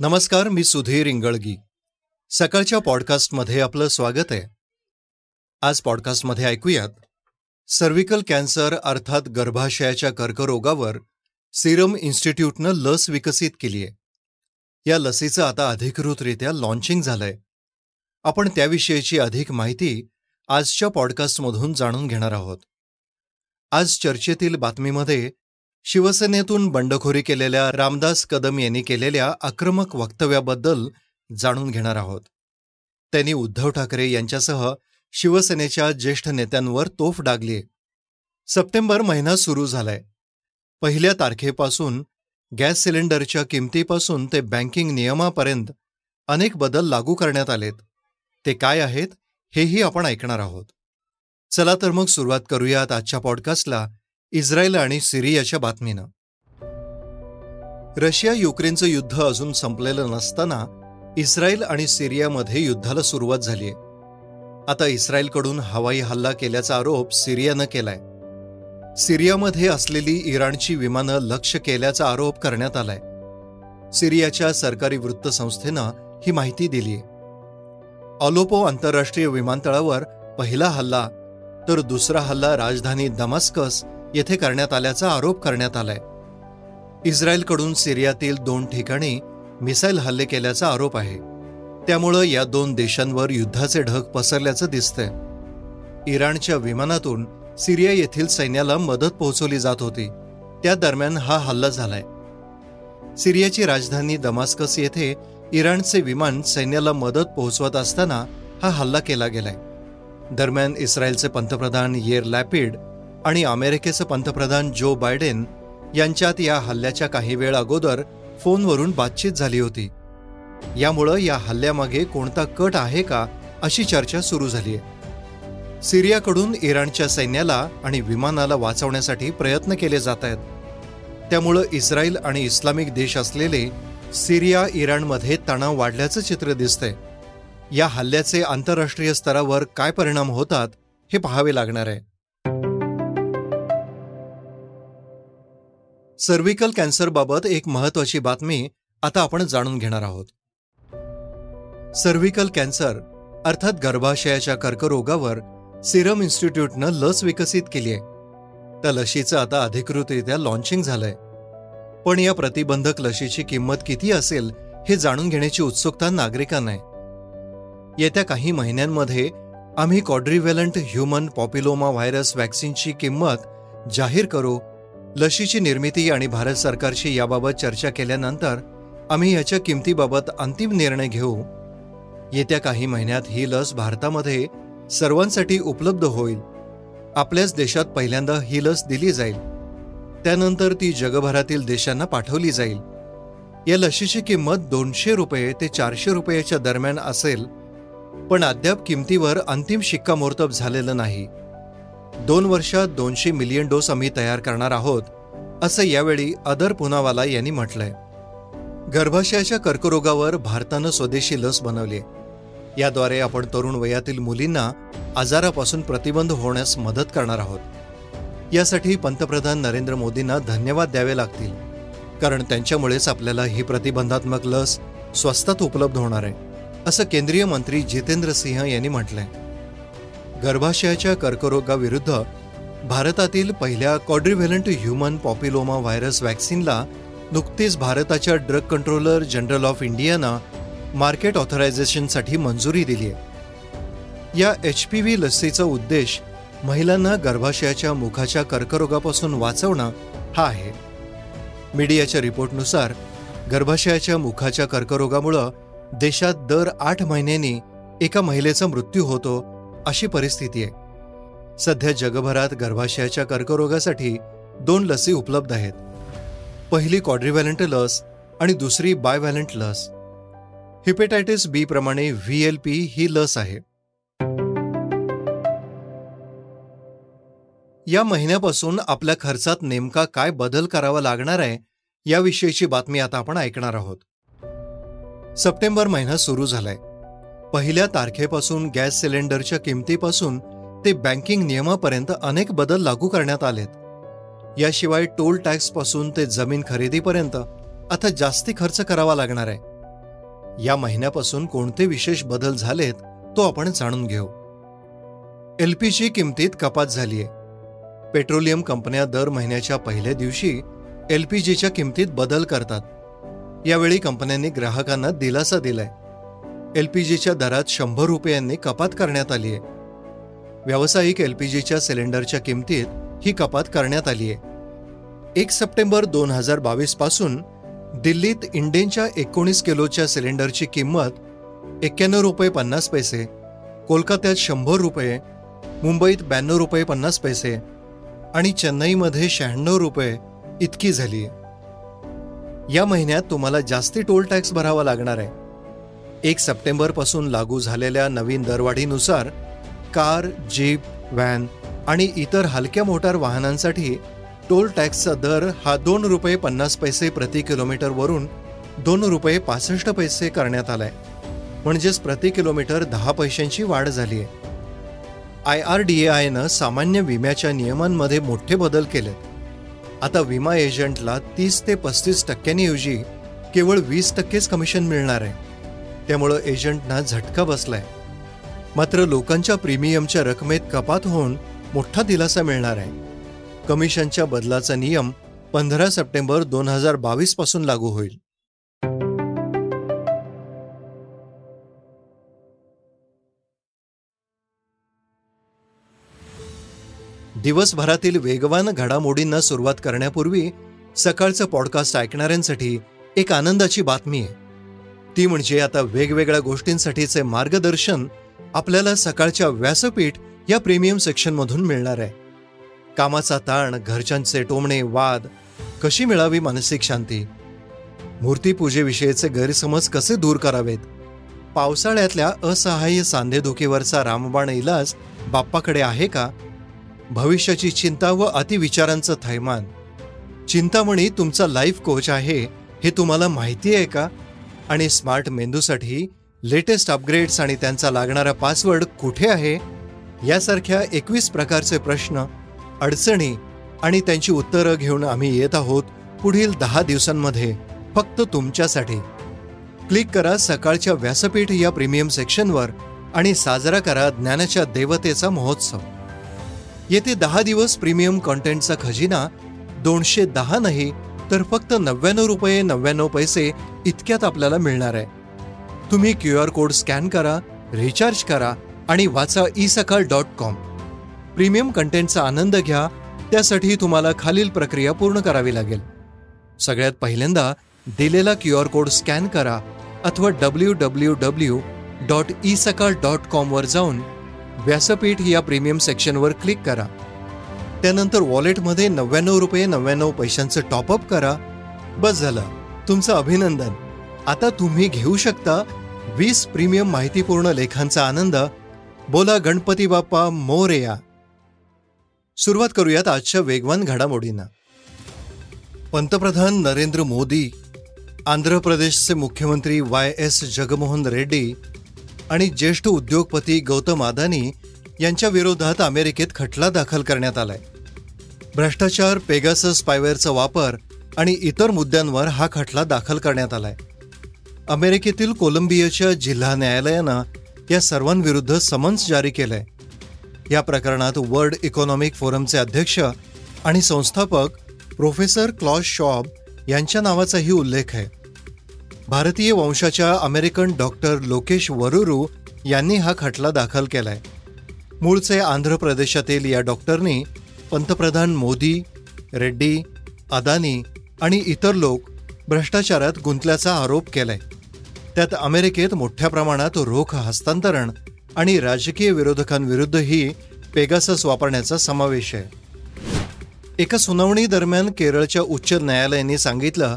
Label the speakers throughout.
Speaker 1: नमस्कार मी सुधीर इंगळगी. सकाळच्या पॉडकास्टमध्ये आपलं स्वागत आहे. आज पॉडकास्टमध्ये ऐकूयात सर्व्हिकल कॅन्सर अर्थात गर्भाशयाच्या कर्करोगावर सिरम इन्स्टिट्यूटनं लस विकसित केली आहे या लसीचं आता अधिकृतरित्या लॉन्चिंग झालंय. आपण त्याविषयीची अधिक माहिती आजच्या पॉडकास्टमधून जाणून घेणार आहोत. आज चर्चेतील बातमीमध्ये शिवसेनेतून बंडखोरी केलेल्या रामदास कदम यांनी केलेल्या आक्रमक वक्तव्याबद्दल जाणून घेणार आहोत. त्यांनी उद्धव ठाकरे यांच्यासह शिवसेनेच्या ज्येष्ठ नेत्यांवर तोफ डागली सप्टेंबर महिना सुरू झालाय. पहिल्या तारखेपासून गॅस सिलेंडरच्या किमतीपासून ते बँकिंग नियमापर्यंत अनेक बदल लागू करण्यात आलेत. ते काय आहेत हेही आपण ऐकणार आहोत. चला तर मग सुरुवात करूयात आजच्या पॉडकास्टला. इस्रायल आणि सिरियाच्या बातमीनं. रशिया युक्रेनचं युद्ध अजून संपलेलं नसताना इस्रायल आणि सिरियामध्ये युद्धाला सुरुवात झालीय. आता इस्रायलकडून हवाई हल्ला केल्याचा आरोप सिरियानं केलाय. सिरियामध्ये असलेली इराणची विमानं लक्ष केल्याचा आरोप करण्यात आलाय. सिरियाच्या सरकारी वृत्तसंस्थेनं ही माहिती दिलीय. ऑलोपो आंतरराष्ट्रीय विमानतळावर पहिला हल्ला तर दुसरा हल्ला राजधानी दमास्कस येथे करण्यात आल्याचा आरोप करण्यात आलाय. इस्रायलकडून सिरियातील दोन ठिकाणी मिसाईल हल्ले केल्याचा आरोप आहे. त्यामुळं या दोन देशांवर युद्धाचे ढग पसरल्याचं दिसतंय. इराणच्या विमानातून सिरिया येथील सैन्याला मदत पोहोचवली जात होती. त्या दरम्यान हा हल्ला झालाय. सिरियाची राजधानी दमास्कस येथे इराणचे विमान सैन्याला मदत पोहोचवत असताना हा हल्ला केला गेलाय. दरम्यान इस्रायलचे पंतप्रधान येर लॅपिड आणि अमेरिकेचे पंतप्रधान जो बायडेन यांच्यात या हल्ल्याच्या काही वेळ अगोदर फोनवरून बातचीत झाली होती. यामुळं या हल्ल्यामागे कोणता कट आहे का अशी चर्चा सुरू झाली आहे. सिरियाकडून इराणच्या सैन्याला आणि विमानाला वाचवण्यासाठी प्रयत्न केले जात आहेत. त्यामुळं इस्रायल आणि इस्लामिक देश असलेले सिरिया इराणमध्ये तणाव वाढल्याचं चित्र दिसतंय. या हल्ल्याचे आंतरराष्ट्रीय स्तरावर काय परिणाम होतात हे पाहावे लागणार आहे. सर्व्हिकल कॅन्सरबाबत एक महत्वाची बातमी आता आपण जाणून घेणार आहोत. सर्व्हिकल कॅन्सर अर्थात गर्भाशयाच्या कर्करोगावर सिरम इन्स्टिट्यूटनं लस विकसित केली आहे त्या लशीचं आता अधिकृतरित्या लॉन्चिंग झालंय. पण या प्रतिबंधक लशीची किंमत किती असेल हे जाणून घेण्याची उत्सुकता नागरिकांना आहे. येत्या काही महिन्यांमध्ये आम्ही कॉड्रिव्हेलंट ह्युमन पॉप्युलोमा व्हायरस व्हॅक्सिनची किंमत जाहीर करू लशीची निर्मिती आणि भारत सरकारशी याबाबत चर्चा केल्यानंतर आम्ही याच्या किमतीबाबत अंतिम निर्णय घेऊ. येत्या काही महिन्यात ही लस भारतामध्ये सर्वांसाठी उपलब्ध होईल. आपल्याच देशात पहिल्यांदा ही लस दिली जाईल. त्यानंतर ती जगभरातील देशांना पाठवली जाईल. या लशीची किंमत दोनशे रुपये ते चारशे रुपयाच्या दरम्यान असेल. पण अद्याप किमतीवर अंतिम शिक्कामोर्तब झालेलं नाही. दोन वर्षात दोनशे मिलियन डोस आम्ही तयार करणार आहोत असं यावेळी अदर पुनावाला यांनी म्हटलंय. गर्भाशयाच्या कर्करोगावर भारतानं स्वदेशी लस बनवली याद्वारे आपण तरुण वयातील मुलींना आजारापासून प्रतिबंध होण्यास मदत करणार आहोत. यासाठी पंतप्रधान नरेंद्र मोदींना धन्यवाद द्यावे लागतील कारण त्यांच्यामुळेच आपल्याला ही प्रतिबंधात्मक लस स्वस्तात उपलब्ध होणार आहे असं केंद्रीय मंत्री जितेंद्र सिंह यांनी म्हटलंय. गर्भाशयाच्या कर्करोगाविरुद्ध भारतातील पहिल्या कॉड्रिव्हेलंट ह्युमन पॉप्युलोमा व्हायरस वॅक्सिनला नुकतीच भारताच्या ड्रग कंट्रोलर जनरल ऑफ इंडियानं मार्केट ऑथरायझेशनसाठी मंजुरी दिली आहे. या एच पी व्ही लसीचा उद्देश महिलांना गर्भाशयाच्या मुखाच्या कर्करोगापासून वाचवणं हा आहे. मीडियाच्या रिपोर्टनुसार गर्भाशयाच्या मुखाच्या कर्करोगामुळं देशात दर आठ महिन्यांनी एका महिलेचा मृत्यू होतो अशी परिस्थिती आहे. सध्या जगभरात गर्भाशयाच्या कर्करोगासाठी दोन लसी उपलब्ध आहेत. पहिली क्वाड्रिव्हॅलंट लस आणि दुसरी बायव्हॅलंट लस. हिपेटायटिस बी प्रमाणे व्ही एल पी ही लस आहे. या महिन्यापासून आपल्या खर्चात नेमका काय बदल करावा लागणार आहे याविषयीची बातमी आता आपण ऐकणार आहोत. सप्टेंबर महिना सुरू झालाय. पहिल्या तारखेपासून गॅस सिलेंडरच्या किमतीपासून ते बँकिंग नियमापर्यंत अनेक बदल लागू करण्यात आलेत. याशिवाय टोल टॅक्सपासून ते जमीन खरेदीपर्यंत आता जास्ती खर्च करावा लागणार आहे. या महिन्यापासून कोणते विशेष बदल झालेत तो आपण जाणून घेऊ. एलपीजी किमतीत कपात झालीय. पेट्रोलियम कंपन्या दर महिन्याच्या पहिल्या दिवशी एलपीजीच्या किमतीत बदल करतात. यावेळी कंपन्यांनी ग्राहकांना दिलासा दिलाय. एलपीजीच्या दरात शंभर रुपयांनी कपात करण्यात आली आहे. व्यावसायिक एलपीजीच्या सिलेंडरच्या किमतीत ही कपात करण्यात आली आहे. एक सप्टेंबर दोन हजार बावीसपासून दिल्लीत इंडेनच्या एकोणीस किलोच्या सिलेंडरची किंमत एक्क्याण्णव रुपये पन्नास पैसे कोलकात्यात शंभर रुपये मुंबईत ब्याण्णव रुपये पन्नास पैसे आणि चेन्नईमध्ये शहाण्णव रुपये इतकी झाली या महिन्यात तुम्हाला जास्ती टोल टॅक्स भरावा लागणार आहे. एक सप्टेंबरपासून लागू झालेल्या नवीन दरवाढीनुसार कार जीप व्हॅन आणि इतर हलक्या मोटार वाहनांसाठी टोल टॅक्सचा दर हा दोन रुपये पन्नास पैसे प्रति किलोमीटरवरून दोन रुपये पासष्ट पैसे करण्यात आलाय. म्हणजेच प्रति किलोमीटर दहा पैशांची वाढ झाली आहे आय आर डी ए आयनं सामान्य विम्याच्या नियमांमध्ये मोठे बदल केलेत आता विमा एजंटला तीस ते पस्तीस टक्क्यांऐवजी केवळ वीस टक्केच कमिशन मिळणार आहे. त्यामुळं एजंटना झटका बसलाय. मात्र लोकांच्या प्रीमियमच्या रकमेत कपात होऊन मोठा दिलासा मिळणार आहे. कमिशनच्या बदलाचा नियम पंधरा सप्टेंबर दोन हजार बावीसपासून लागू होईल. दिवसभरातील वेगवान घडामोडींना सुरुवात करण्यापूर्वी सकाळचं पॉडकास्ट ऐकणाऱ्यांसाठी एक आनंदाची बातमी आहे. ती म्हणजे आता वेगवेगळ्या गोष्टींसाठीचे मार्गदर्शन आपल्याला सकाळच्या व्यासपीठ या प्रीमियम सेक्शनमधून मिळणार आहे. कामाचा ताण घरच्यांचे टोमणे वाद कशी मिळावी मानसिक शांती? मूर्तीपूजेविषयीचे गैरसमज कसे दूर करावेत? पावसाळ्यातल्या असहाय्य सांधेदुखीवरचा रामबाण इलाज बाप्पाकडे आहे का? भविष्याची चिंता व अतिविचारांचं थैमान? चिंतामणी तुमचा लाईफ कोच आहे हे तुम्हाला माहिती आहे का? आणि स्मार्ट मेंदूसाठी लेटेस्ट अपग्रेड्स आणि त्यांचा लागणारा पासवर्ड कुठे आहे? यासारख्या एकवीस प्रकारचे प्रश्न अडचणी आणि त्यांची उत्तरं घेऊन आम्ही येत आहोत पुढील दहा दिवसांमध्ये फक्त तुमच्यासाठी. क्लिक करा सकाळच्या व्यासपीठ या प्रीमियम सेक्शनवर आणि साजरा करा ज्ञानाच्या देवतेचा महोत्सव. येथे दहा दिवस प्रीमियम कॉन्टेंटचा खजिना दोनशे दहा नाही तर फक्त नव्याण्णव रुपये नव्याण्णव पैसे इतक्यात आपल्याला मिळणार आहे. तुम्ही क्यू आर कोड स्कॅन करा रिचार्ज करा आणि वाचा e Sakal dot com. Premium कंटेंटचा आनंद घ्या त्यासाठी तुम्हाला खालील प्रक्रिया पूर्ण करावी लागेल. सगळ्यात पहिल्यांदा दिलेला क्यू आर कोड स्कॅन करा अथवा W W W dot e Sakal dot कॉमवर जाऊन व्यासपीठ या प्रीमियम सेक्शनवर क्लिक करा. त्यानंतर वॉलेटमध्ये नव्याण्णव रुपये नव्याण्णव पैशांचं टॉपअप करा. बस झालं. तुमचं अभिनंदन. आता तुम्ही घेऊ शकता वीस प्रीमियम माहितीपूर्ण लेखांचा आनंद. बोला गणपती बाप्पा मोरेया सुरुवात करूयात आजच्या वेगवान घडामोडींना. पंतप्रधान नरेंद्र मोदी आंध्र प्रदेशचे मुख्यमंत्री वाय एस जगमोहन रेड्डी आणि ज्येष्ठ उद्योगपती गौतम अदानी यांच्या विरोधात अमेरिकेत खटला दाखल करण्यात आलाय. भ्रष्टाचार पेगासस स्पायवेअरचा वापर आणि इतर मुद्द्यांवर हा खटला दाखल करण्यात आलाय. अमेरिकेतील कोलंबियाच्या जिल्हा न्यायालयानं या सर्वांविरुद्ध समन्स जारी केलंय. या प्रकरणात वर्ल्ड इकॉनॉमिक फोरमचे अध्यक्ष आणि संस्थापक प्रोफेसर क्लॉस शॉब यांच्या नावाचाही उल्लेख आहे. भारतीय वंशाच्या अमेरिकन डॉक्टर लोकेश वरुरू यांनी हा खटला दाखल केलाय. मूळचे आंध्र प्रदेशातील या डॉक्टरनी पंतप्रधान मोदी रेड्डी अदानी आणि इतर लोक भ्रष्टाचारात गुंतल्याचा आरोप केलाय. त्यात अमेरिकेत मोठ्या प्रमाणात रोख हस्तांतरण आणि राजकीय विरोधकांविरुद्धही पेगासस वापरण्याचा समावेश आहे. एका सुनावणी दरम्यान केरळच्या उच्च न्यायालयाने सांगितलं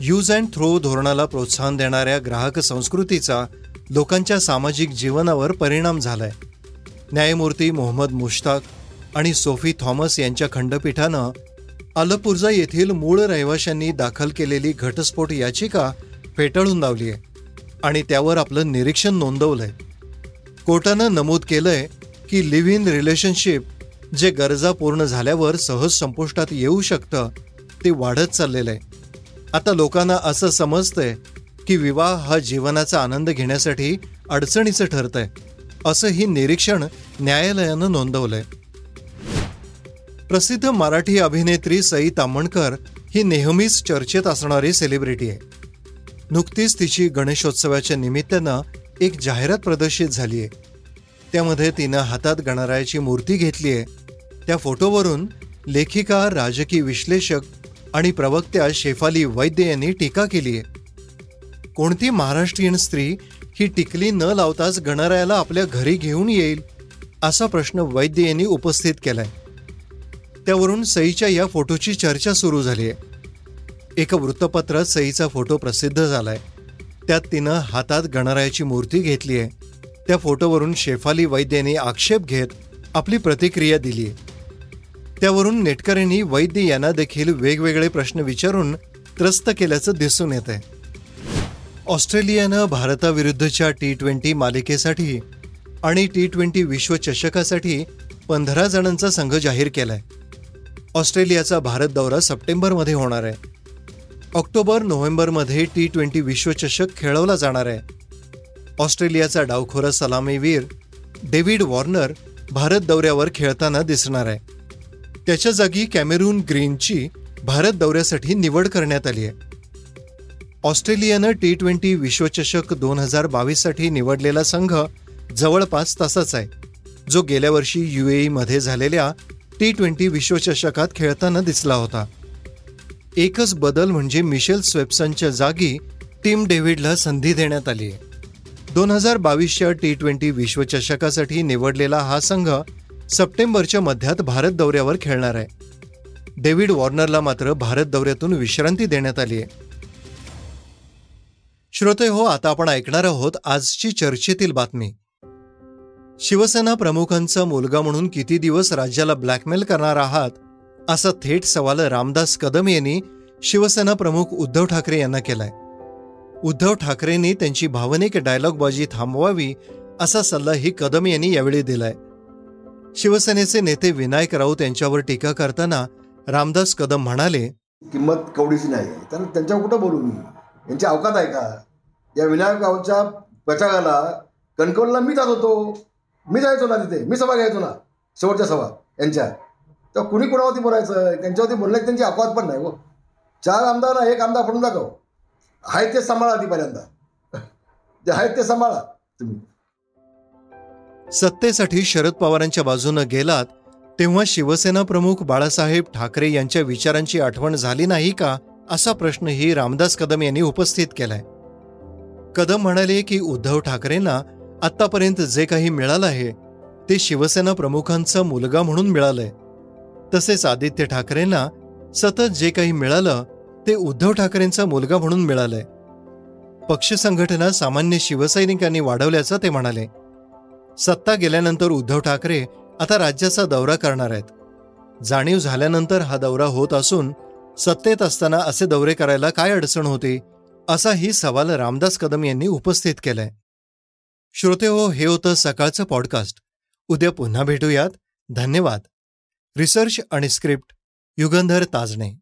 Speaker 1: यूज अँड थ्रो धोरणाला प्रोत्साहन देणाऱ्या ग्राहक संस्कृतीचा लोकांच्या सामाजिक जीवनावर परिणाम झालाय. न्यायमूर्ती मोहम्मद मुश्ताक आणि सोफी थॉमस यांच्या खंडपीठानं अलपुर्जा येथील मूळ रहिवाशांनी दाखल केलेली घटस्फोट याचिका फेटाळून लावली आहे आणि त्यावर आपलं निरीक्षण नोंदवलंय. कोर्टानं नमूद केलंय की लिव्ह इन रिलेशनशिप जे गरजा पूर्ण झाल्यावर सहज संपुष्टात येऊ शकतं ते वाढत चाललेलं आहे आता लोकांना असं समजतंय की विवाह हा जीवनाचा आनंद घेण्यासाठी अडचणीचं ठरतंय. असंही निरीक्षण न्यायालयानं नोंदवलंय. प्रसिद्ध मराठी अभिनेत्री सई तामणकर ही नेहमीच चर्चेत असणारी सेलिब्रिटी आहे. नुकतीच तिची गणेशोत्सवाच्या निमित्तानं एक जाहिरात प्रदर्शित झाली आहे त्यामध्ये तिनं हातात गणरायाची मूर्ती घेतली आहे त्या फोटोवरून लेखिका राजकीय विश्लेषक आणि प्रवक्त्या शेफाली वैद्य यांनी टीका केली आहे कोणती महाराष्ट्रीयन स्त्री ही टिकली न लावताच गणरायाला आपल्या घरी घेऊन येईल असा प्रश्न वैद्य यांनी उपस्थित केलाय. त्यावरून सईच्या या फोटोची चर्चा सुरू झाली आहे एका वृत्तपत्रात सईचा फोटो प्रसिद्ध झालाय. त्यात तिनं हातात गणरायाची मूर्ती घेतली आहे त्या फोटोवरून शेफाली वैद्यांनी आक्षेप घेत आपली प्रतिक्रिया दिली आहे त्यावरून नेटकऱ्यांनी वैद्य यांना देखील वेगवेगळे प्रश्न विचारून त्रस्त केल्याचं दिसून येत आहे ऑस्ट्रेलियानं भारताविरुद्धच्या टी ट्वेंटी मालिकेसाठी आणि टी ट्वेंटी विश्वचषकासाठी पंधरा जणांचा संघ जाहीर केलाय. ऑस्ट्रेलियाचा भारत दौरा सप्टेंबरमध्ये होणार आहे. ऑक्टोबर नोव्हेंबरमध्ये टी ट्वेंटी विश्वचषक खेळवला जाणार आहे. ऑस्ट्रेलियाचा डावखोरा सलामीवीर डेव्हिड वॉर्नर भारत दौऱ्यावर खेळताना दिसणार आहे. त्याच्या जागी कॅमेरून ग्रीनची भारत दौऱ्यासाठी निवड करण्यात आली आहे. ऑस्ट्रेलियानं टी ट्वेंटी विश्वचषक दोन हजार बावीससाठी निवडलेला संघ जवळपास तसाच आहे. जो गेल्या वर्षी युएई मध्ये झालेल्या टी ट्वेंटी विश्वचषकात खेळताना दिसला होता. एकच बदल म्हणजे मिशेल स्वेप्सनच्या जागी टीम डेव्हिडला संधी देण्यात आली आहे. दोन हजार बावीसच्या टी ट्वेंटी विश्वचषकासाठी निवडलेला हा संघ सप्टेंबरच्या मध्यात भारत दौऱ्यावर खेळणार आहे. डेव्हिड वॉर्नरला मात्र भारत दौऱ्यातून विश्रांती देण्यात आली आहे. श्रोते हो आता आपण ऐकणार आहोत आजची चर्चेतील बातमी. शिवसेना प्रमुखांचा मुलगा म्हणून किती दिवस राज्याला ब्लॅकमेल करणार आहात असा थेट सवाल रामदास कदम यांनी शिवसेना प्रमुख उद्धव ठाकरे यांना केलाय. उद्धव ठाकरेंनी त्यांची भावनिक डायलॉगबाजी थांबवावी असा सल्लाही कदम यांनी यावेळी दिलाय. शिवसेनेचे नेते विनायक राऊत यांच्यावर टीका करताना रामदास कदम म्हणाले
Speaker 2: किंमत कवडीची नाही. तर त्यांच्यावर कुठं बोलू मी? यांची अवकात आहे का? या विनायक गावच्या प्रचाराला कणकवलीला मी जात होतो. मी जायचो ना तिथे. मी सभा घ्यायचो ना. शेवटच्या सभा यांच्या. तर कुणी कुणावरती बोलायचं? त्यांच्यावरती बोलण्याची त्यांची अपवाद पण नाही हो. चार आमदार एक आमदार फडून दाखव. आहेत ते सांभाळा ती पहिल्यांदा. ते आहेत ते सांभाळा तुम्ही.
Speaker 1: सत्तेसाठी शरद पवारांच्या बाजूनं गेलात तेव्हा शिवसेना प्रमुख बाळासाहेब ठाकरे यांच्या विचारांची आठवण झाली नाही का? असा प्रश्नही रामदास कदम यांनी उपस्थित केलाय. कदम म्हणाले की उद्धव ठाकरेंना आतापर्यंत जे काही मिळालं आहे ते शिवसेना प्रमुखांचा मुलगा म्हणून मिळालंय. तसेच आदित्य ठाकरेंना सतत जे काही मिळालं ते उद्धव ठाकरेंचा मुलगा म्हणून मिळालंय. पक्ष संघटना सामान्य शिवसैनिकांनी वाढवल्याचं ते म्हणाले. सत्ता गेल्यानंतर उद्धव ठाकरे आता राज्याचा दौरा करणार आहेत. जाणीव झाल्यानंतर हा दौरा होत असून सत्तेत असताना असे दौरे करायला काय अडचण होती? असाही सवाल रामदास कदम यांनी उपस्थित केलाय. श्रोते हो हे होतं सकाळचं पॉडकास्ट उद्या पुन्हा भेटूयात. धन्यवाद. रिसर्च आणि स्क्रिप्ट युगंधर ताजणे.